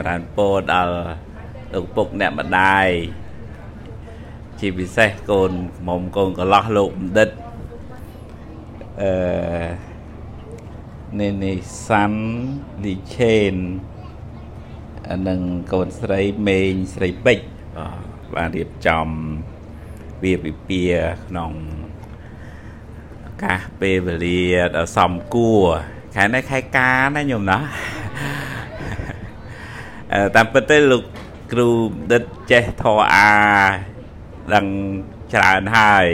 ចម្រើនពរដល់លោកពុកអ្នកម្ដាយជាពិសេសកូនមុំកូនកន្លោះលោកបណ្ឌិតអឺនេនីសាន់លីឆេននិងកូនស្រីមេងស្រីពេជ្របានរៀបចំវាពិពាក្នុងឱកាសពេលវេលាដ៏សមគួរខែនេះខែកាណាញោមណា តាមពិតទៅលោកគ្រូដិតចេះធរអាដឹងច្រើនហើយ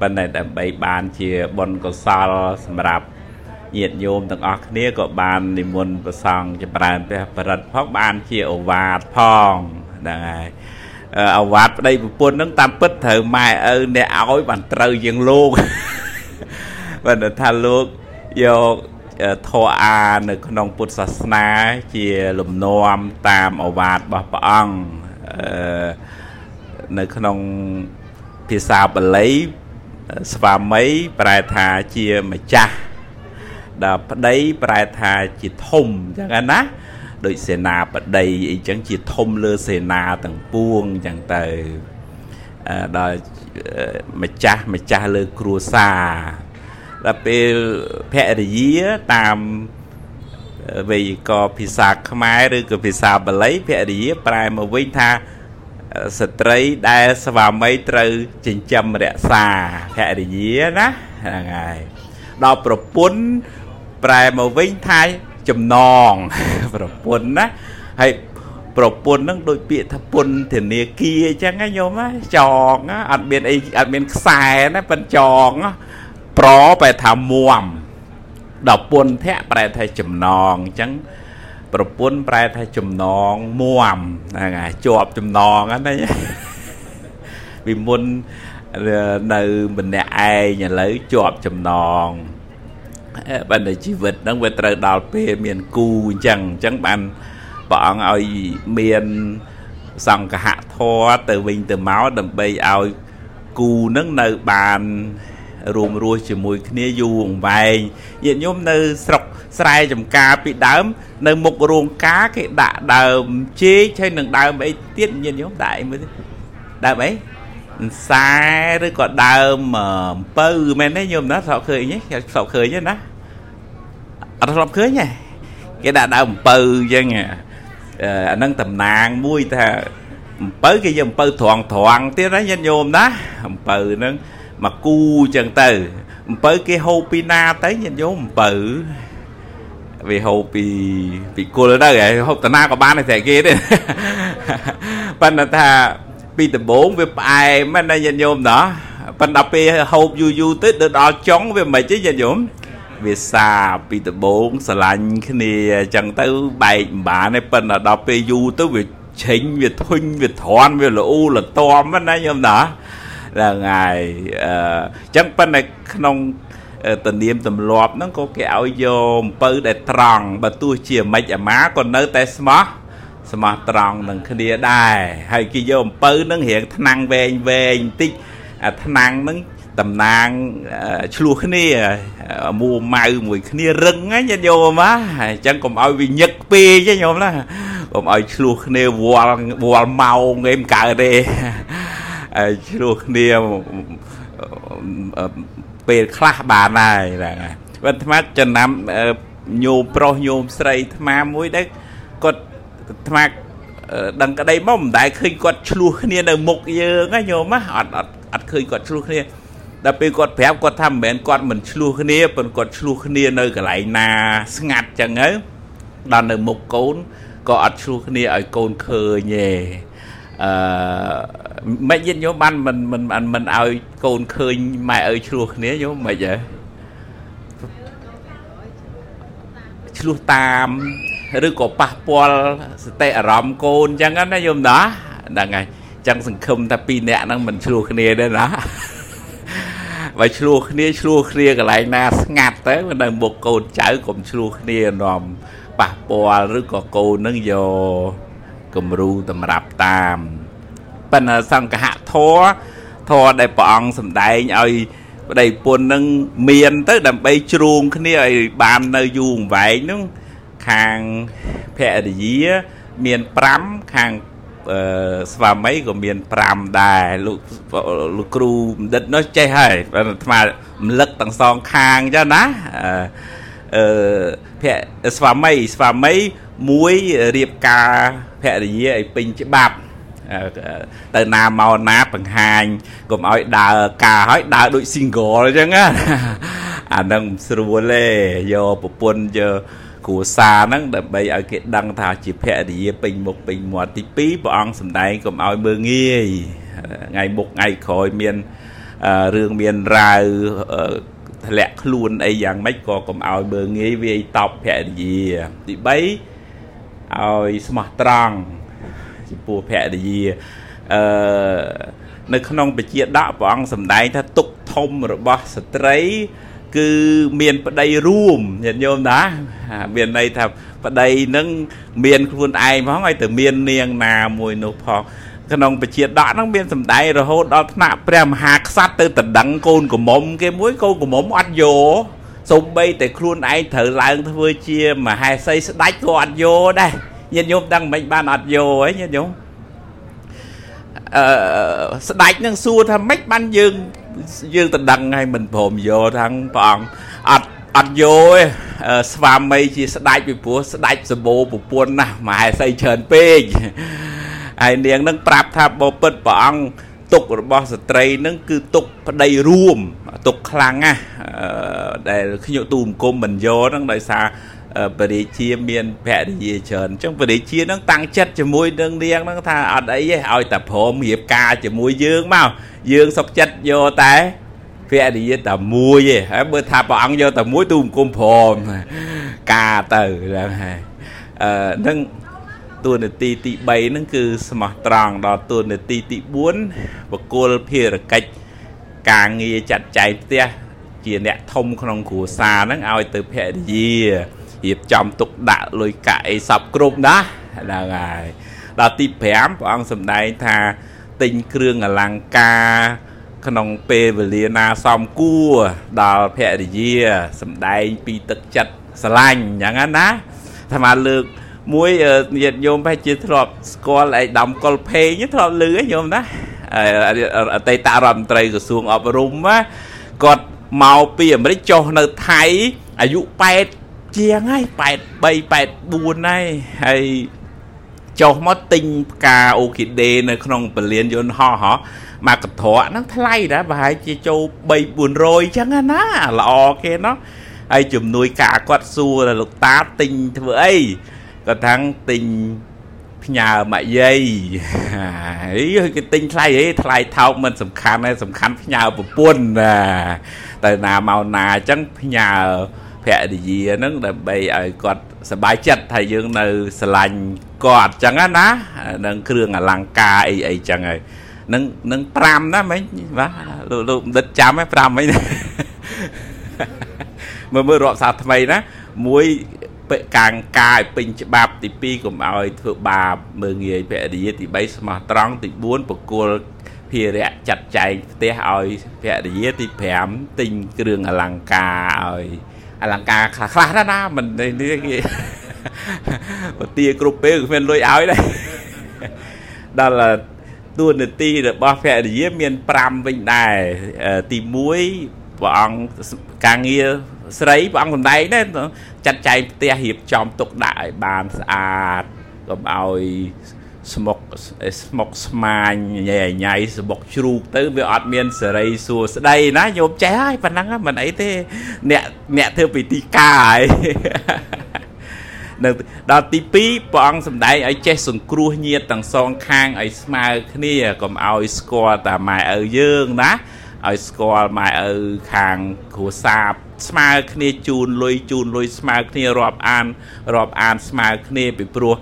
ប៉ុន្តែដើម្បីបានជាបុណ្យកុសលសម្រាប់ញាតិញោមទាំងអស់គ្នាក៏បាននិមន្តប្រសង់ចម្រើនព្រះបរិត្តផងបានជាអវាទផងហ្នឹងហើយអវាទប្តីប្រពន្ធហ្នឹងតាមពិតត្រូវម៉ែឪអ្នកឲ្យបានត្រូវជាងលោកបើថាលោកយក ធរអានៅក្នុងពុទ្ធសាសនាជាលំនាំតាមអវាទរបស់ព្រះអង្គនៅក្នុងភាសាបាលីស្វាមីប្រែថាជាម្ចាស់ដល់ប្តីប្រែថាជាធំអញ្ចឹងណាដូចសេនាបតីអីចឹងជាធំលើសេនាទាំងពួងអញ្ចឹងទៅដល់ម្ចាស់ម្ចាស់លើគ្រួសារ ដល់ពេលភរិយាតាមវេយ្យាករណ៍ភាសាខ្មែរឬក៏ភាសាបាលីភរិយាប្រែមកវិញថាស្ត្រីដែលស្វាមីត្រូវចិញ្ចឹមរក្សាភរិយាណាហ្នឹងហើយដល់ប្រពន្ធប្រែមកវិញថាចំណងប្រពន្ធណាហើយប្រពន្ធហ្នឹងដូចពាក្យថាពុនធនាគារអញ្ចឹងណាញោមណាចងអត់មានអីអត់មានខ្សែណាប៉ិនចង ប្រប្រែថាមួមដល់ពុនធៈប្រែថាចំណងអញ្ចឹងប្រពន្ធប្រែថាចំណងមួមហ្នឹងហើយជាប់ចំណងហ្នឹងពីមុននៅម្នាក់ឯងឥឡូវជាប់ចំណងបើនៅជីវិតហ្នឹងវាត្រូវដល់ពេលមានគូអញ្ចឹងអញ្ចឹងបានព្រះអង្គឲ្យមានសង្ឃហធរទៅវិញទៅមកដើម្បីឲ្យគូនឹងនៅបាន រួមរស់ជាមួយគ្នាយូរអង្វែងញាតិញោមនៅស្រុកស្រែចំការពីដើម នៅមុខរោងការគេដាក់ដើមជែកហើយនឹងដើមអីទៀតញាតិញោមដាក់អីមើលដើមអីខ្សែឬក៏ដើមអំពៅមែនទេញោមណាស្រុកឃើញទេស្រុកឃើញទេណាអត់ស្រុកឃើញទេគេដាក់ដើមអំពៅអញ្ចឹងអានឹងតំណាងមួយថាអំពៅគេយកអំពៅត្រង់ត្រង់ទៀតណាញាតិញោមណាអំពៅហ្នឹង មកគូអញ្ចឹងទៅអំពៅគេហូបពីណាទៅញាតិញោមអំពៅវាហូបពីពីគុលទៅហើយហូបតាណាក៏បានតែគេទេប៉ុន្តែថាពីដំបងវាផ្អែមណាញាតិញោមណោះប៉ុន្តែពេលហូបយូរយូរទៅដល់ចុងវាមិនទេញាតិញោមវាសាពីដំបងស្រឡាញ់គ្នាអញ្ចឹងទៅបែកមិនបានទេប៉ុន្តែដល់ពេលយូរទៅវាឆេញវាធុញវាទ្រាន់វាល្អលទាំណាញោមណា ហ្នឹងហើយអញ្ចឹងប៉ុន្តែក្នុងតនាមទម្លាប់ហ្នឹងក៏គេឲ្យយកអំពៅដែលត្រង់បើទោះជាមិនអាម៉ាក៏នៅតែស្មោះស្មោះត្រង់នឹងគ្នាដែរហើយគេយកអំពៅហ្នឹងរៀងថ្នាំងវែងវែងបន្តិចអាថ្នាំងហ្នឹងតំណាងឆ្លោះគ្នាមួម៉ៅមួយគ្នារឹងណាញាតិញោមណាអញ្ចឹងកុំឲ្យវាញឹកពេកទេញោមណាកុំឲ្យឆ្លោះគ្នាវល់វល់ម៉ោងឯងកើតទេ ឆ្លោះគ្នាពេលខ្លះបានហើយហ្នឹងហើយអាត្មាចំណាំញោមប្រុសញោមស្រីអាត្មាមួយដែរគាត់អាត្មាដឹងក្តីមកមិនដែលឃើញគាត់ឆ្លោះគ្នានៅមុខយើងណាញោមណាអត់អត់អត់ឃើញគាត់ឆ្លោះគ្នាដល់ពេលគាត់ប្រាប់គាត់ថាមិនមែនគាត់មិនឆ្លោះគ្នាប៉ុន្តែគាត់ឆ្លោះគ្នានៅកន្លែងណាស្ងាត់ចឹងទៅដល់នៅមុខកូនក៏អត់ឆ្លោះគ្នាឲ្យកូនឃើញទេអឺ មិនយិនញោមបានមិនមិនមិនឲ្យកូនឃើញម៉ែឪឆ្លោះគ្នាញោមមិនហ៎ឆ្លោះតាមឬក៏ប៉ះពាល់សតិអារម្មណ៍កូនអញ្ចឹងណាញោមណាហ្នឹងហើយអញ្ចឹងសង្ឃឹមថាពីរនាក់ហ្នឹងមិនឆ្លោះគ្នាទេណាបើឆ្លោះគ្នាឆ្លោះគ្នាកន្លែងណាស្ងាត់ទៅនៅមុខកូនចៅកុំឆ្លោះគ្នានាំប៉ះពាល់ឬក៏កូននឹងយកគំរូតម្រាប់តាម ប៉ុន្តែសង្ឃៈធរធរដែលព្រះអង្គសម្ដែងឲ្យប្តីពុននឹងមានទៅដើម្បីជ្រួងគ្នាឲ្យបាននៅយូរអង្វែងនោះខាងភរិយាមាន5ខាងអឺស្វាមីក៏មាន5ដែរលោកលោកគ្រូបណ្ឌិតនោះចេះហើយអាត្មារំលឹកទាំងសងខាងចឹងណាអឺភៈស្វាមីស្វាមីមួយរៀបការភរិយាឲ្យពេញច្បាប់ ទៅណាមកណាបង្ហាញកុំឲ្យដើរការឲ្យដើរដូច single អញ្ចឹងណាអានឹងស្រួលទេយកប្រពន្ធយកគ្រួសារហ្នឹងដើម្បីឲ្យគេដឹងថាជាភរិយាពេញមុខពេញមាត់ទី2ព្រះអង្គសម្ដែងកុំឲ្យមើងងាយថ្ងៃមុខថ្ងៃក្រោយមានរឿងមានរាវធ្លាក់ខ្លួនអីយ៉ាងម៉េចក៏កុំឲ្យមើងងាយវាយតបភរិយាទី3ឲ្យស្មោះត្រង់ ចំពោះភរិយាអឺនៅក្នុងពជាដកព្រះអង្គសម្ដែងថាទុកធំរបស់ស្ត្រី គឺមានប្តីរួមញាតិញោមណាមានន័យថាប្តីនឹងមានខ្លួនឯងផងហើយទៅមាននាងណាមួយនោះផងក្នុងពជាដកហ្នឹងមានសម្ដែងរហូតដល់ថ្នាក់ព្រះមហាក្សត្រទៅតដឹងកូនកំមុំគេមួយកូនកំមុំអត់យកសំបីតែខ្លួនឯងត្រូវឡើងធ្វើជាមហេសីស្ដេចក៏អត់យកដែរ ញាតិញោមដឹងមិនបានអត់យកហ៎ញាតិញោមអឺស្ដេចនឹងសួរថាម៉េចបានយើងយើងទៅដឹងហើយមិនព្រមយកទាំងព្រះអង្គអត់អត់យកទេស្វាមីជាស្ដេចពីព្រោះស្ដេចសបោប្រពន្ធណាស់មហេសីច្រើនពេកហើយនាងនឹងប្រាប់ថាបពិតព្រះអង្គទុករបស់ស្ត្រីនឹងគឺទុកប្តីរួមទុកខ្លាំងណាស់ដែលខ្ញុំទូមគុំមិនយកហ្នឹងដោយសារ បរិជាមានភរិយាច្រើនអញ្ចឹងបរិជានឹងតាំងចិត្តជាមួយនឹងនាងហ្នឹងថាអត់អីទេឲ្យតែព្រមរៀបការជាមួយយើងមកយើងសុខចិត្តយកតែភរិយាតែមួយទេហើយបើថាព្រះអង្គយកតែមួយទូមគុំព្រមការទៅហ្នឹងហើយអឺនឹងតួនាទីទី3ហ្នឹងគឺស្មោះត្រង់ដល់តួនាទីទី4បកគលភារកិច្ចការងារចាត់ចែងផ្ទះជាអ្នកធំក្នុងគ្រួសារហ្នឹងឲ្យទៅភរិយា រៀបចំទុកដាក់លុយកាក់អីសពគ្រប់ណាហ្នឹងហើយដល់ទី5ព្រះអង្គសម្ដែងថាទិញគ្រឿងអលង្ការក្នុងពេលវេលាណាសមគួរដល់ភរិយាសម្ដែងពីទឹកចិត្តស្រឡាញ់អញ្ចឹងណាថាមកលើកមួយញាតិញោមប្រហែលជាធ្លាប់ស្គាល់ឯកឧត្តមកុលភេងធ្លាប់ឮញោមណាអតីតរដ្ឋមន្ត្រីក្រសួងអប់រំណាគាត់មកពីអាមេរិកចុះនៅថៃអាយុ8 ជាងហើយ83 84ហើយហើយចុះមកទិញផ្កាអូគីដេនៅក្នុងពលានយន្តហោះហ៎មកកត្រកហ្នឹងថ្លៃដែរប្រហែលជាចូល3 400អញ្ចឹងណាល្អគេណោះហើយជំនួយការគាត់សួរលោកតាទិញធ្វើអីគាត់ថាំងទិញផ្ញើមកយាយហើយគេទិញថ្លៃហីថ្លៃថោកមិនសំខាន់ទេសំខាន់ផ្ញើប្រពន្ធណាទៅណាមកណាអញ្ចឹងផ្ញើ ភរិយាហ្នឹងដើម្បីឲ្យគាត់សប្បាយចិត្តថាយើងនៅស្រឡាញ់គាត់អញ្ចឹងណានឹងគ្រឿងអលង្ការអីអីចឹងហើយនឹងនឹង5ណាមិញបាទលោកលោកបណ្ឌិតចាំហ៎5មិញមើលមើលរាប់សារថ្មីណាមួយពេកាងកាយពេញច្បាប់ទី2កុំឲ្យធ្វើបាបមើងងាយភរិយាទី3ស្មោះត្រង់ទី4បកគលភារៈចាត់ចែងផ្ទះឲ្យភរិយាទី5ទិញគ្រឿងអលង្ការឲ្យ អលង្ការខ្លះខ្លះណាមិននេះគេបទាគ្រប់ពេលគ្មានលុយឲ្យដែរដល់តួនាទីរបស់ភរិយាមាន5វិញដែរទី1ព្រះអង្គការងារស្រីព្រះអង្គសំដែងដែរចាត់ចែងផ្ទះរៀបចំទុកដាក់ឲ្យបានស្អាតកុំឲ្យ ស្មុកស្មុកស្មាញញ៉ៃញ៉ៃសបុកជ្រូកទៅវាអត់មានសេរីសួស្ដីណាញោមចេះហើយប៉ុណ្ណឹងមិនអីទេអ្នកអ្នកធ្វើពិធីការហើយនៅដល់ទី2ព្រះអង្គសម្ដែងឲ្យចេះសង្គ្រោះញាតទាំងសងខាងឲ្យស្មើគ្នាកុំឲ្យស្គាល់តែម៉ែឪយើងណាឲ្យស្គាល់ម៉ែឪខាងគ្រួសារស្មើគ្នាជូនលុយជូនលុយស្មើគ្នារាប់អានរាប់អានស្មើគ្នាពីព្រោះ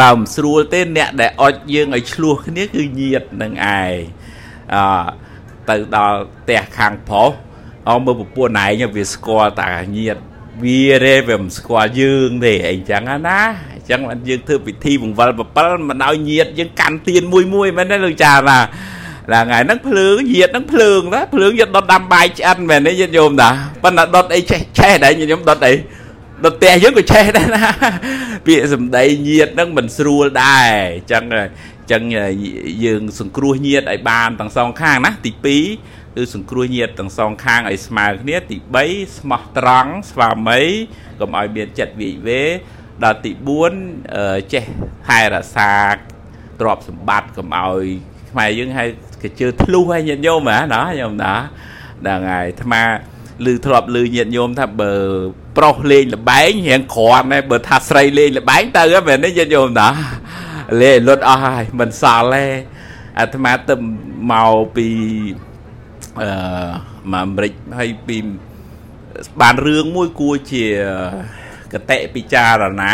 បើមិនស្រួលទេអ្នកដែលអុចយើងឲ្យឆ្លោះគ្នាគឺញាតនឹងឯងអទៅដល់ផ្ទះខាងប្រុសអមមើលប្រពន្ធឯងវាស្គាល់តាញាតវាទេវាមិនស្គាល់យើងទេអីចឹងណាអញ្ចឹងបានយើងធ្វើពិធីបង្វិល7មិនឲ្យញាតយើងកាន់ទៀនមួយមួយមែនទេលោកចាណាឡាថ្ងៃហ្នឹងភ្លើងញាតហ្នឹងភ្លើងណាភ្លើងយកដុតដាំបាយឆ្អិនមែនទេញាតញោមតាប៉ុន្តែដុតអីចេះឆេះដែរញាតញោមដុតអី ដល់ផ្ទះយើងក៏ចេះដែរណាពាក្យសម្ដីញាតហ្នឹងមិនស្រួលដែរអញ្ចឹងអញ្ចឹងយើងសង្គ្រោះញាតឲ្យបានទាំងសងខាងណាទី2គឺសង្គ្រោះញាតទាំងសងខាងឲ្យស្មើគ្នាទី3ស្មោះត្រង់ស្វាមីកុំឲ្យមានចិត្តវិវេដល់ទី4ចេះថែរក្សាទ្រព្យសម្បត្តិកុំឲ្យខ្មែរយើងហើយកជើធ្លុះឲ្យញាតិញោមហ៎ណាញោមណាហ្នឹងហើយអាត្មា ឮធ្លាប់ឮញាតិញោមថាបើប្រុសលេងលបែងរៀងក្រាន់ដែរបើថាស្រីលេងលបែងទៅហ្នឹងមែនទេញាតិញោមណាលេងលុតអស់ហើយមិនសល់ទេអាត្មាទៅមកពីអឺមកអាមេរិកហើយពីបានរឿងមួយគួរជាកតិពិចារណា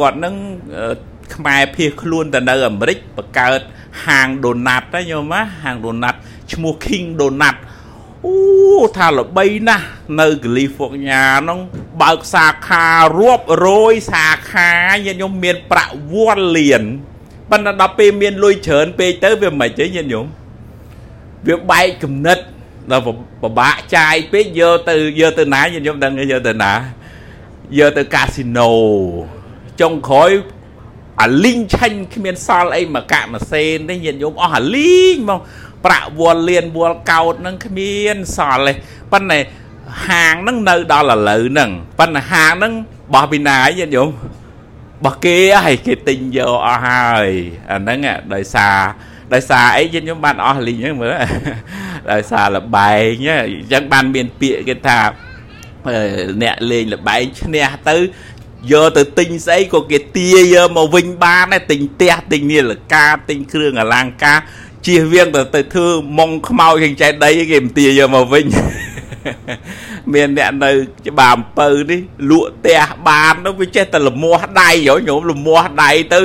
គាត់នឹងខ្មែរភៀសខ្លួនទៅនៅអាមេរិកបង្កើតហាងដូណាត់ណាញោមណាហាងដូណាត់ឈ្មោះ King Donut អូថាល្បីណាស់នៅកាលីហ្វ័រញ៉ាហ្នឹងបើកសាខារាប់រយសាខាញាតិញោមមានប្រាក់វ័នលានប៉ុន្តែដល់ពេលមានលុយច្រើនពេកទៅវាមិនទេញាតិញោមវាបែកគំនិតដល់ពិបាកចាយពេកយកទៅយកទៅណាញាតិញោមដឹងយកទៅណាយកទៅកាស៊ីណូចុងក្រោយអាលីងឆាញ់គ្មានសល់អីមកកាក់ម៉ាសេនទេញាតិញោមអស់អាលីងមក ប្រាក់វល់លៀនវល់កោតនឹងគ្មានសល់ទេប៉ុន្តែហាងនឹងនៅដល់ឥឡូវហ្នឹងប៉ុន្តែហាងហ្នឹងបោះពីណាញាតិញោមបោះគេហើយគេទិញយកអស់ហើយអាហ្នឹងដោយសារដោយសារអីយើងខ្ញុំបានអស់លីងហ្នឹងមើលដោយសារលបែងអញ្ចឹងបានមានពាក្យគេថាអ្នកលេងលបែងឈ្នះទៅយកទៅទិញស្អីក៏គេទាយកមកវិញបានដែរទិញផ្ទះទិញនាឡិកាទិញគ្រឿងអលង្ការ ជៀសវាងទៅទៅធ្វើមុងខ្មោចខាងចែកដីគេមិនទាយកមកវិញមានអ្នកនៅច្បារអំពៅនេះលក់ផ្ទះបានទៅវាចេះតែលមាស់ដៃហ៎ញោមលមាស់ដៃទៅ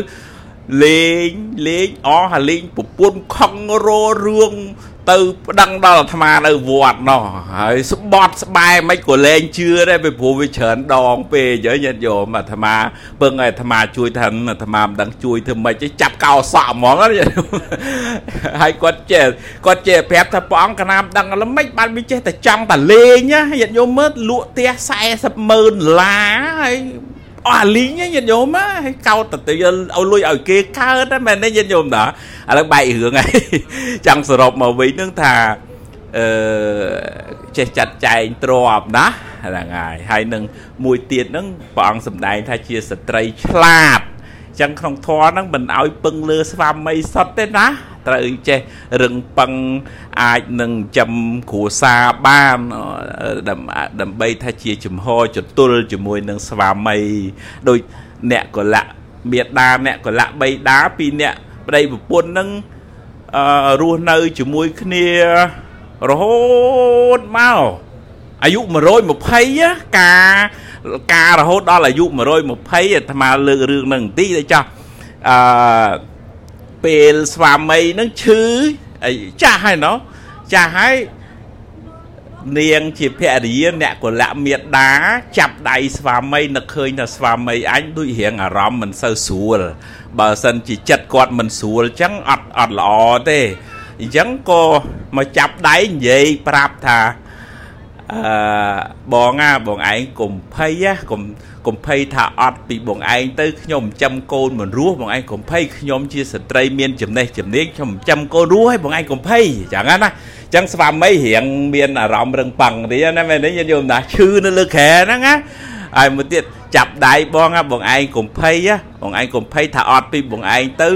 លេងលេងអស់ហើយលេងប្រពន្ធខឹងររឿង ទៅប្តឹងដល់អាត្មានៅវត្តនោះហើយស្បត់ស្បែមិនក៏លែងជឿដែរពីព្រោះវាច្រើនដងពេកយើញាតិយោមអាត្មាពឹងឲ្យអាត្មាជួយថាអាត្មាមិនដឹងជួយធ្វើម៉េចទេចាប់កោសក់ហ្មងហើយគាត់ចេះគាត់ចេះប្រាប់ថាព្រះអង្គកណាមដឹងល្មិចបានវាចេះតែចង់តែលេងណាញាតិយោមមើលលក់ផ្ទះ40ម៉ឺនដុល្លារហើយ អស់អាលីងញាតិញោមហើយកោតទៅឲ្យលុយឲ្យគេកើតមែនទេញាតិញោមតាឥឡូវបែករឿងហើយចង់សរុបមកវិញនឹងថាអឺចេះចាត់ចែងទ្របណាហ្នឹងហើយហើយនឹងមួយទៀតហ្នឹងព្រះអង្គសម្ដែងថាជាស្ត្រីឆ្លាតចឹងក្នុងធម៌ហ្នឹងមិនឲ្យពឹងលើស្វាមីសុទ្ធទេណា ត្រូវចេះរឹងប៉ឹងអាចនឹងចំគ្រួសារបានដើម្បីថាជាចំហចតុលជាមួយនឹងស្វាមីដូចអ្នកកលៈមេដាអ្នកកលៈបៃតាពីអ្នកប្តីប្រពន្ធនឹងអឺរស់នៅជាមួយគ្នារហូតមកអាយុ120ការការរហូតដល់អាយុ120អាត្មាលើករឿងនឹងបន្តិចទៅចាស់អឺ ពេលស្វាមីនឹងឈឺអីចាស់ហើយណោះចាស់ហើយនាងជាភរិយាអ្នកកលៈមេដាចាប់ដៃស្វាមីនឹកឃើញថាស្វាមីអញដូចរៀងអារម្មណ៍មិនសូវស្រួល បើសិនជាចិត្តគាត់មិនស្រួលអញ្ចឹងអត់អត់ល្អទេអញ្ចឹងក៏មកចាប់ដៃនិយាយប្រាប់ថា អឺបងណាបងឯងកុំភ័យណាកុំកុំភ័យថាអត់ពីបងឯងទៅខ្ញុំចាំកូនមិនរស់បងឯងកុំភ័យខ្ញុំជាស្ត្រីមានចំណេះចំណេញខ្ញុំចាំកូនរស់ហើយបងឯងកុំភ័យចឹងណាចឹងស្វាមីរៀងមានអារម្មណ៍រឹងប៉ឹងទេណាមែនទេយល់ណាឈឺនៅលើខែហ្នឹងណា ហើយមួយទៀតចាប់ដៃបងបងឯងកុំភ័យបងឯងកុំភ័យថាអត់ពីបងឯងទៅ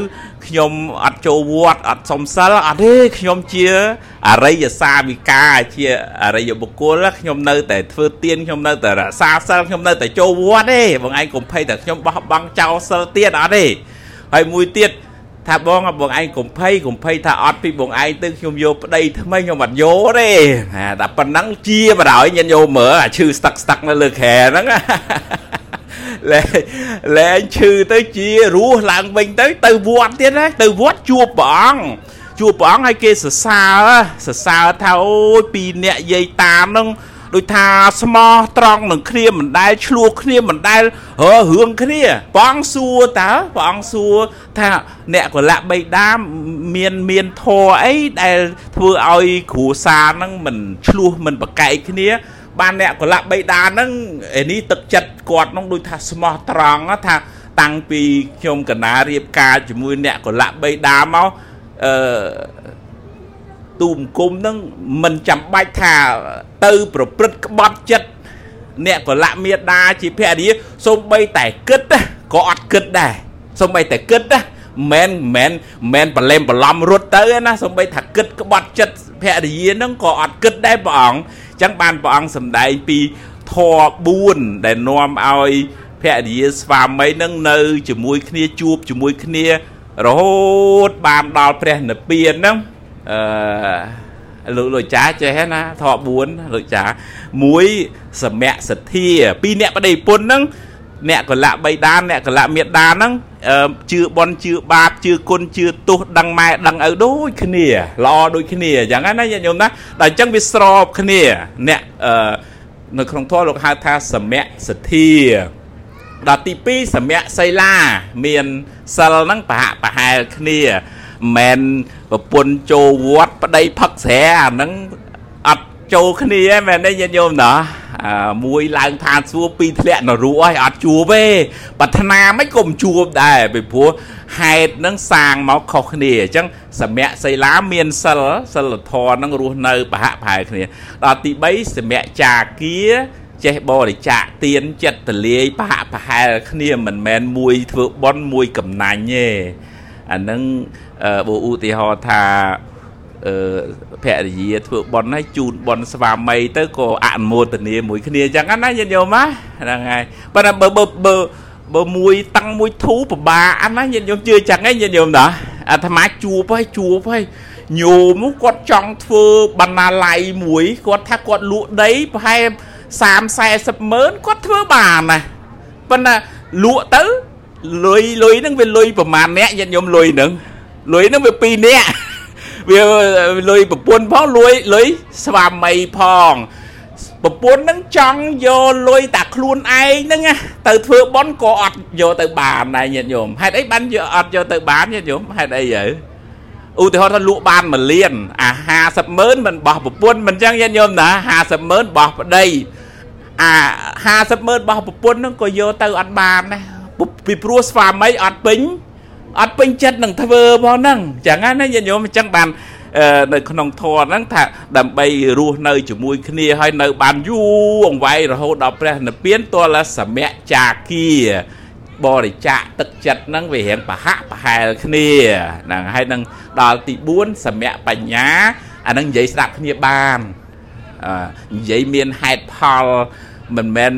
ខ្ញុំអត់ចូលវត្តអត់សុំសិលអត់ទេខ្ញុំជាអរិយសាវិកាជាអរិយបុគ្គលខ្ញុំនៅតែធ្វើទានខ្ញុំនៅតែរក្សាសិលខ្ញុំនៅតែចូលវត្តទេបងឯងកុំភ័យថាខ្ញុំបោះបង់ចោលសិលទៀតអត់ទេហើយមួយទៀត ថាបងបងឯងកុំភ័យកុំភ័យថាអត់ពីបងឯងទៅខ្ញុំយកប្តីថ្មីខ្ញុំអត់យកទេតែប៉ុណ្ណឹងជាបដ ாய் ញាតិយកមើលអាឈឺស្ទឹកស្ទឹកនៅលើខែហ្នឹងលែងលែងឈឺទៅជារស់ឡើងវិញទៅទៅវត្តទៀតណាទៅវត្តជួបព្រះអង្គជួបព្រះអង្គឲ្យគេសរសើរសរសើរថាអូយពីអ្នកយាយតាមហ្នឹង ដូចថាស្មោះត្រង់នឹងគ្នាមិនដែលឆ្លោះគ្នាមិនដែលរើរឿងគ្នាព្រះអង្គសួរតើព្រះអង្គសួរថាអ្នកកលៈបៃតាមានមានធរអីដែលធ្វើឲ្យគ្រួសារហ្នឹងមិនឆ្លោះមិនប្រកែកគ្នាបានអ្នកកលៈបៃតាហ្នឹងឯនេះទឹកចិត្តគាត់នោះដូចថាស្មោះត្រង់ថាតាំងពីខ្ញុំកណារៀបការជាមួយអ្នកកលៈបៃតាមកអឺ ទូមគុំហ្នឹងមិនចាំបាច់ថាទៅប្រព្រឹត្តក្បត់ចិត្តអ្នកកលៈមេដាជាភរិយាសូម្បីតែគិតក៏អត់គិតដែរសូម្បីតែគិតណាមិនមែនមិនប្រឡែមប្រឡំរត់ទៅណាសំបីថាគិតក្បត់ចិត្តភរិយានឹងក៏អត់គិតដែរព្រះអង្គអញ្ចឹងបានព្រះអង្គសម្ដែងពីធម៌4ដែលនាំឲ្យភរិយាស្វាមីនឹងនៅជាមួយគ្នាជួបជាមួយគ្នារហូតបានដល់ព្រះនិព្វានហ្នឹង អឺលោកលោកចាចេះណាធម៌4លោកចាមួយសមៈសទ្ធាពីរអ្នកបដិពុនហ្នឹងអ្នកកលៈបៃតាអ្នកកលៈមេដាហ្នឹងជឿបនជឿបាបជឿគុណជឿទោសដឹងម៉ែដឹងឪដូចគ្នាល្អដូចគ្នាអញ្ចឹងណាញាតិញោមណាដល់អញ្ចឹងវាស្របគ្នាអ្នកនៅក្នុងធម៌លោកហៅថាសមៈសទ្ធាដល់ទី2សមៈសីលាមានសិលហ្នឹងប្រហាក់ប្រហែលគ្នា មិនប្រពន្ធចូលវត្តប្តីផឹកស្រាអាហ្នឹងអត់ចូលគ្នាមែនទេញាតិញោមណាមួយឡើងឋានសួគ៌ពីរធ្លាក់នរកឲ្យអត់ជួបទេប្រាថ្នាមិនក៏មិនជួបដែរពីព្រោះហេតុនឹងសាងមកខុសគ្នាអញ្ចឹងសមៈសីលាមានសិលសិលធម៌នឹងរស់នៅប្រហាក់ប្រហែលគ្នាដល់ទី3សមៈចាគាចេះបរិច្ចាគទានចិត្តទលាយប្រហាក់ប្រហែលគ្នាមិនមែនមួយធ្វើបន់មួយកំណាញ់ទេ អានឹងបើឧទាហរណ៍ថាអឺភរិយាធ្វើបន់ហើយជូនបន់ស្វាមីទៅក៏អនុមោទនាមួយគ្នាអញ្ចឹងណាញាតិញោមហ្នឹងហើយប៉ុន្តែបើបើបើបើមួយតាំងមួយធូពិបាកណាញាតិញោមជឿចឹងឯងញាតិញោមណាអាត្មាជួបហើយជួបហើយញោមគាត់ចង់ធ្វើបណ្ណាល័យមួយគាត់ថាគាត់លក់ដីប្រហែល30 40ម៉ឺនគាត់ធ្វើបានណាប៉ុន្តែលក់ទៅ លុយលុយហ្នឹងវាលុយប្រមាណអ្នកញាតិញោមលុយហ្នឹងលុយហ្នឹងវា2នាក់វាលុយប្រពន្ធផងលុយលុយស្វាមីផងប្រពន្ធនឹងចង់យកលុយតាខ្លួនឯងហ្នឹងទៅធ្វើបន់ក៏អត់យកទៅបានដែរញាតិញោមហេតុអីបានយកអត់យកទៅបានញាតិញោមហេតុអីទៅឧទាហរណ៍ថាលក់បាន1លានអា50ម៉ឺនមិនបោះប្រពន្ធមិនចឹងញាតិញោមណា50ម៉ឺនបោះប្តីអា50ម៉ឺនបោះប្រពន្ធហ្នឹងក៏យកទៅអត់បានដែរ ពីព្រោះស្វាមីអត់ពេញអត់ពេញចិត្តនឹងធ្វើផងហ្នឹងចឹងណាញាតិញោមអញ្ចឹងបាននៅក្នុងធម៌ហ្នឹងថាដើម្បីរស់នៅជាមួយគ្នាហើយនៅបានយូរអង្វែងរហូតដល់ព្រះនិព្វានទល់សមៈចាគាបរិច្ចាគទឹកចិត្តហ្នឹងវារៀងប្រហាក់ប្រហែលគ្នាហ្នឹងហើយនឹងដល់ទី4សមៈបញ្ញាអាហ្នឹងនិយាយស្ដាប់គ្នាបាននិយាយមានហេតុផលមិនមែន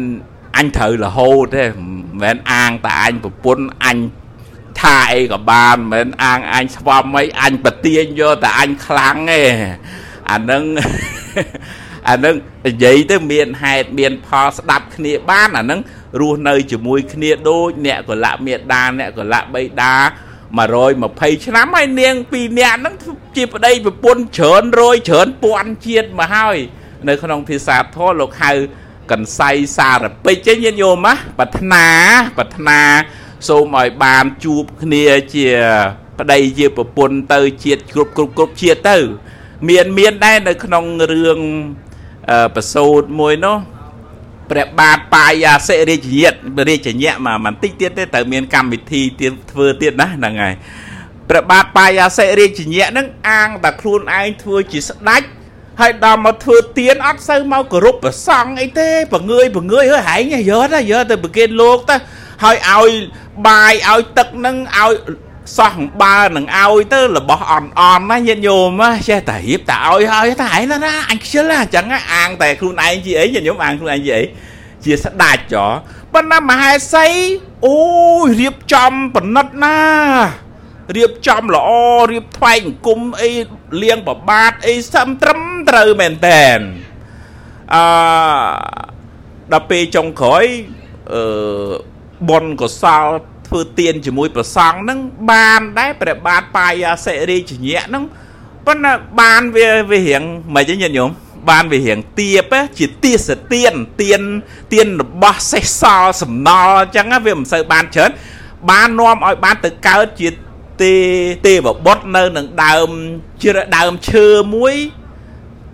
អញត្រូវរហូតទេមិនមែនអាងតែអញប្រពន្ធអញថាអីក៏បានមិនអាងអញស្វាមីអញប្រទៀងយកតែអញខ្លាំងទេអានឹងអានឹងនិយាយទៅមានហេតុមានផលស្ដាប់គ្នាបានអានឹងរស់នៅជាមួយគ្នាដូចអ្នកកលៈមេដាអ្នកកលៈបៃតា120ឆ្នាំហើយនាងពីរនាក់ហ្នឹងជាប្តីប្រពន្ធច្រើនរយច្រើនពាន់ជាតិមកហើយនៅក្នុងភាសាធម៌លោកហៅ កន្សៃសារពេចទេញាតិញោមណាប្រាថ្នាប្រាថ្នាសូមឲ្យបានជួបគ្នាជាប្តីជាប្រពន្ធទៅជាតិគ្រប់គ្រប់គ្រប់ជាតិទៅ មានមានដែរនៅក្នុងរឿងប្រសូតមួយនោះព្រះបាទបាយាសិរាជញាតរាជញ្ញៈមកបន្តិចទៀតទេត្រូវមានកម្មវិធីទៀតធ្វើទៀតណាហ្នឹងហើយព្រះបាទបាយាសិរាជញ្ញៈហ្នឹងអាងតែខ្លួនឯងធ្វើជាស្ដេច ហើយដល់មកធ្វើទៀនអត់សូវមកគោរពប្រសង់អីទេបង្ងើយបង្ងើយហើយហែងយកទៅយកទៅប្រគេនលោកទៅហើយឲ្យបាយឲ្យទឹកនឹងឲ្យសោះបើនឹងឲ្យទៅរបស់អន់អន់ណាញាតិញោមចេះតែរៀបតែឲ្យហើយតែឯងណាអញខ្ជិលអញ្ចឹងអាងតែខ្លួនឯងជាអីញាតិញោមអាងខ្លួនឯងជាអីជាស្ដាច់ចោប៉ុន្តែមហេសីអូយរៀបចំបណិតណា រៀបចំល្អរៀបថ្វាយអង្គមអីលៀងប្របាទអីសឹមត្រឹមត្រូវមែនតែនអឺដល់ពេលចុងក្រោយអឺបុណ្យកុសលធ្វើទានជាមួយប្រសង់ហ្នឹងបានដែរព្រះបាទបាយាសិរីជញ្ញៈហ្នឹងប៉ុន្តែបានវាវារៀងមិនអីញាតិញោមបានវារៀងទៀបជាទាសទានទានទានរបស់សេះសល់សំណល់អញ្ចឹងវាមិនសូវបានច្រើនបាននាំឲ្យបានទៅកើតជា ទេទេវបុត្រនៅនឹងដើមជាដើមឈើមួយ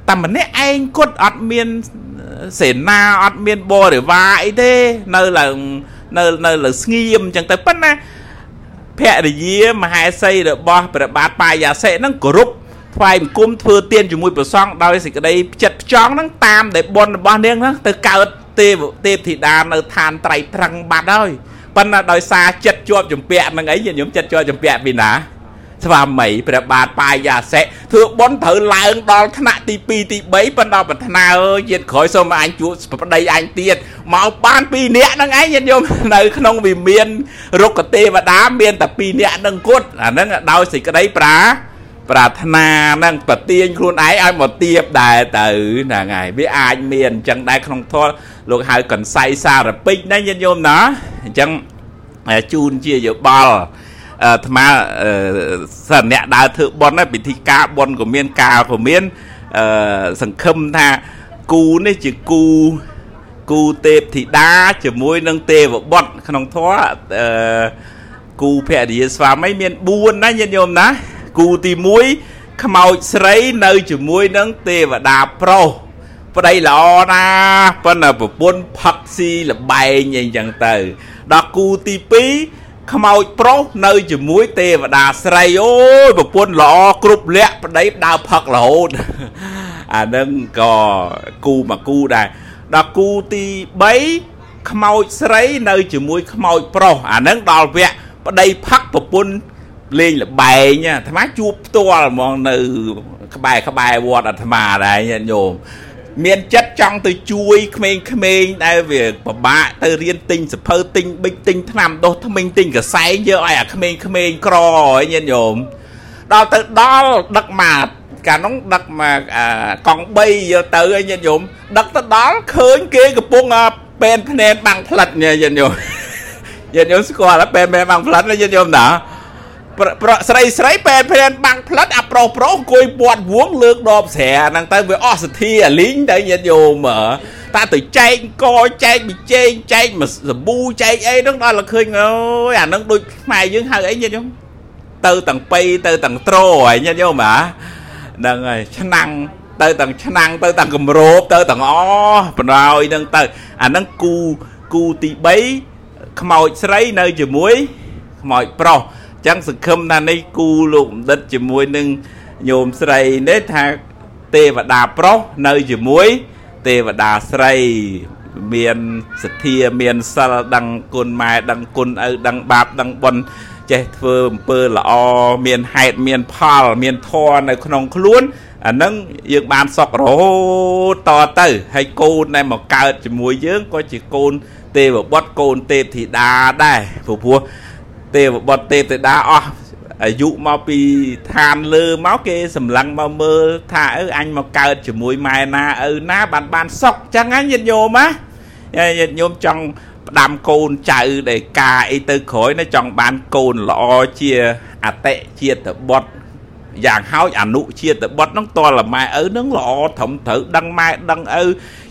តែម្នាក់ឯងគាត់អត់មានសេនាអត់មានបរិវារអីទេនៅឡើងនៅនៅលើស្ងៀមអញ្ចឹងទៅប៉ុន្តែភរិយាមហេសីរបស់ព្រះបាទបាយាសិហ្នឹងគោរពថ្វាយបង្គំធ្វើទានជាមួយព្រះសង្ឃដោយសេចក្តីចិត្តផ្ចង់ហ្នឹងតាមដែលបុណ្យរបស់នាងហ្នឹងទៅកើតទេវទេពធីតានៅឋានត្រៃត្រឹងបាត់ហើយ ប៉ុន្តែដោយសារចិត្តជាប់ចម្ពាក់ហ្នឹងអីញាតិញោមចិត្តជាប់ចម្ពាក់ពីណាស្វាមីព្រះបាទបាយាសិធ្វើបុណ្យត្រូវឡើងដល់ថ្នាក់ទី2ទី3ប៉ុន្តែប្រាថ្នាអើយជាតិក្រោយសូមអញជួបប្តីអញទៀតមកបាន2នាក់ហ្នឹងឯងញាតិញោមនៅក្នុងវិមានរុក្ខទេវតាមានតែ2នាក់នឹងគត់អាហ្នឹងដោយសេចក្តីប្រា ប្រាថ្នានឹងប្រទៀងខ្លួនឯងឲ្យមកទៀបដែរទៅហ្នឹងហើយវាអាចមានអញ្ចឹងដែរក្នុងធម៌លោកហៅកន្សៃសារពេចណាញាតិញោមណាអញ្ចឹងជូនជាយោបល់អាត្មាសិនអ្នកដើរធ្វើបន់ពិធីការបន់ក៏មានកាលក៏មានអឺសង្ឃឹមថាគូនេះជាគូគូទេពធីតាជាមួយនឹងទេវបុត្រក្នុងធម៌អឺគូភរិយាស្វាមីមាន4ណាញាតិញោមណា គូទី1ខ្មោចស្រីនៅជាមួយនឹងទេវតាប្រុសប្តីល្អណាប៉ុន្តែប្រពន្ធផឹកស៊ីលបែងអីចឹងទៅ ដល់គូទី2ខ្មោចប្រុសនៅជាមួយទេវតាស្រីអូយប្រពន្ធល្អគ្រប់លក្ខប្តីដើរផឹករហូតអានឹងក៏គូមកគូដែរដល់គូទី3ខ្មោចស្រីនៅជាមួយខ្មោចប្រុសអានឹងដល់វគ្គប្តីផឹកប្រពន្ធ លេងលបែងអាត្មាជួបផ្ទាល់ហ្មងនៅ ក្បែរក្បែរវត្តអាត្មាដែរញាតិញោមមានចិត្តចង់ទៅជួយក្មេងៗដែលវាពិបាកទៅរៀនទិញសភៅទិញប៊ិចទិញថ្នាំដុសថ្មិញទិញកសែងយកឲ្យអាក្មេងៗក្រហើយញាតិញោមដល់ទៅដល់ដឹកមកកាលនោះដឹកមកកង់3យកទៅឲ្យញាតិញោមដឹកទៅដល់ឃើញគេកំពុងពេនភ្នែនបាំងផ្លិតញាតិញោមញាតិញោមស្គាល់ពេនភ្នែនបាំងផ្លិតញាតិញោមណា ប្រស្រីស្រីពេនព្រានបាំងផ្លិតអាប្រុសប្រុសអង្គុយពាត់វងលើកដបស្រាហ្នឹងទៅវាអស់សទ្ធាអាលីងទៅញាតិញោមតាទៅចែកកចែកប៊ីចេងចែកមកសាប៊ូចែកអីហ្នឹងដល់ឃើញអើយអាហ្នឹងដូចខ្មែរយើងហៅអីញាតិញោមទៅទាំងបៃទៅទាំងត្រហើយញាតិញោមហ៎ហ្នឹងហើយឆ្នាំងទៅទាំងឆ្នាំងទៅទាំងគម្របទៅទាំងអបណ្ដោយហ្នឹងទៅអាហ្នឹងគូគូទី3ខ្មោចស្រីនៅជាមួយខ្មោចប្រុស ចឹងសង្ឃឹមថានេះគូលោកបណ្ឌិតជាមួយនឹងញោមស្រីនេះថាទេវតាប្រុសនៅជាមួយទេវតាស្រីមានសទ្ធាមានសិលដឹងគុណម៉ែដឹងគុណឪដឹងបាបដឹងបុណ្យចេះធ្វើអំពើល្អមានហេតុមានផល មានធម៌នៅក្នុងខ្លួនអានឹងយើងបានសុខរហូតតទៅហើយកូនដែលមកកើតជាមួយយើងក៏ជាកូនទេវបុត្រកូនទេពធីតាដែរព្រោះព្រោះ ទេវបុត្រទេពទេតាអស់អាយុមកពីឋានលើមកគេសម្លឹងមកមើលថាអើអញមកកើតជាមួយម៉ែណាឪណាបានបានសុកចឹងហ្នឹងញាតិញោមណាញាតិញោមចង់ផ្ដាំកូនចៅដែលការអីទៅក្រោយណាចង់បានកូនល្អជាអតិជាតិបុត្រយ៉ាងហោចអនុជាតិបុត្រហ្នឹងតលម៉ែឪហ្នឹងល្អត្រឹមត្រូវដឹងម៉ែដឹងឪ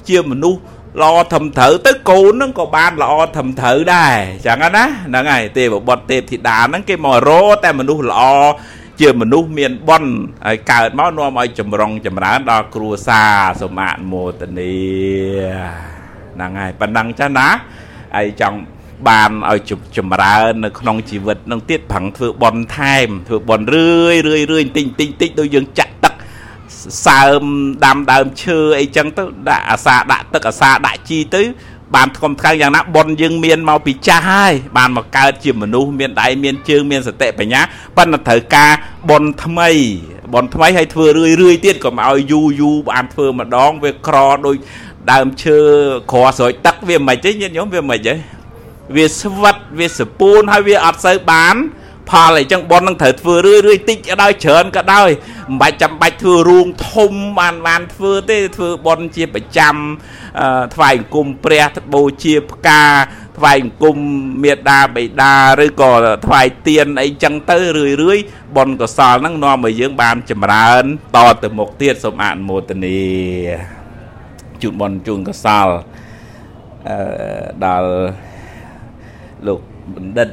ជាមនុស្ស ល្អធំត្រូវទៅកូនហ្នឹងក៏បានល្អធំត្រូវដែរចឹងណាហ្នឹងហើយទេវបុត្រទេពធីតាហ្នឹងគេមករតែមនុស្សល្អជាមនុស្សមានបុណ្យហើយកើតមកនាំឲ្យចម្រុងចម្រើនដល់គ្រួសារសូមអនុមោទនីហ្នឹងហើយប៉ុណ្ណឹងចាណាហើយចង់បានឲ្យចម្រើននៅក្នុងជីវិតនឹងទៀតប្រឹងធ្វើបន់ថែមធ្វើបន់រឿយរឿយរឿយតិចតិចតិចដូចយើងចាក់ទឹក សើមដាំដើមឈើអីចឹងទៅដាក់អាសាដាក់ទឹកអាសាដាក់ជីទៅ បានថ្កុំថ្កើងយ៉ាងណាប៉ុនយើងមានមកពីចាស់ហើយបានមកកើតជាមនុស្សមានដៃមានជើងមានសតិបញ្ញាប៉ុន្តែត្រូវការប៉ុនថ្មីប៉ុនថ្មីឲ្យធ្វើរឿយរឿយទៀតក៏មកឲ្យយូរយូរបានធ្វើម្ដងវាក្រដូចដើមឈើក្រស្រោចទឹកវាមិនទេញាតិញោមវាមិនទេវាស្វិតវាសពូនហើយវាអត់សូវបាន ផលអីចឹងប៉ុននឹងត្រូវធ្វើរឿយរឿយតិចក៏ដោយច្រើនក៏ដោយមិនបាច់ចាំបាច់ធ្វើរូងធំបានបានធ្វើទេធ្វើប៉ុនជាប្រចាំថ្វាយអង្គមព្រះបូជាផ្កាថ្វាយអង្គមមេដាបេដាឬក៏ថ្វាយទៀនអីចឹងទៅរឿយរឿយប៉ុនកសលហ្នឹងនាំឲ្យយើងបានចម្រើនតទៅមុខទៀតសូមអនុមោទនីជូនប៉ុនជូនកសលអឺដល់លោកបណ្ឌិត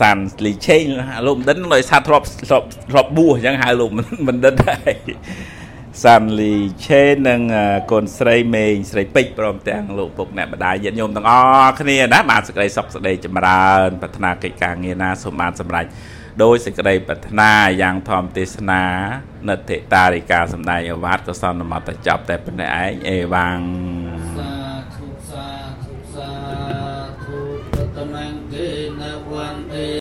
សានលីឆេងលោកបណ្ឌិតដោយសារធ្លាប់ធ្លាប់ធ្លាប់បួសអញ្ចឹងហៅលោកបណ្ឌិតដែរសាន់លីឆេនិងកូនស្រីមេងស្រីពេជ្រព្រមទាំងលោកពុកអ្នកម្ដាយញាតិញោមទាំងអស់គ្នាណាបានសេចក្តីសុខសេចក្តីចម្រើនប្រាថ្នាកិច្ចការងារណាសូមបានសម្រេចដោយសេចក្តីប្រាថ្នាយ៉ាងធម្មទេសនានិតិតារិកាសម្ដែងអវាទក៏សន្មតចប់តែប៉ុណ្ណេះឯងអេវ៉ាំង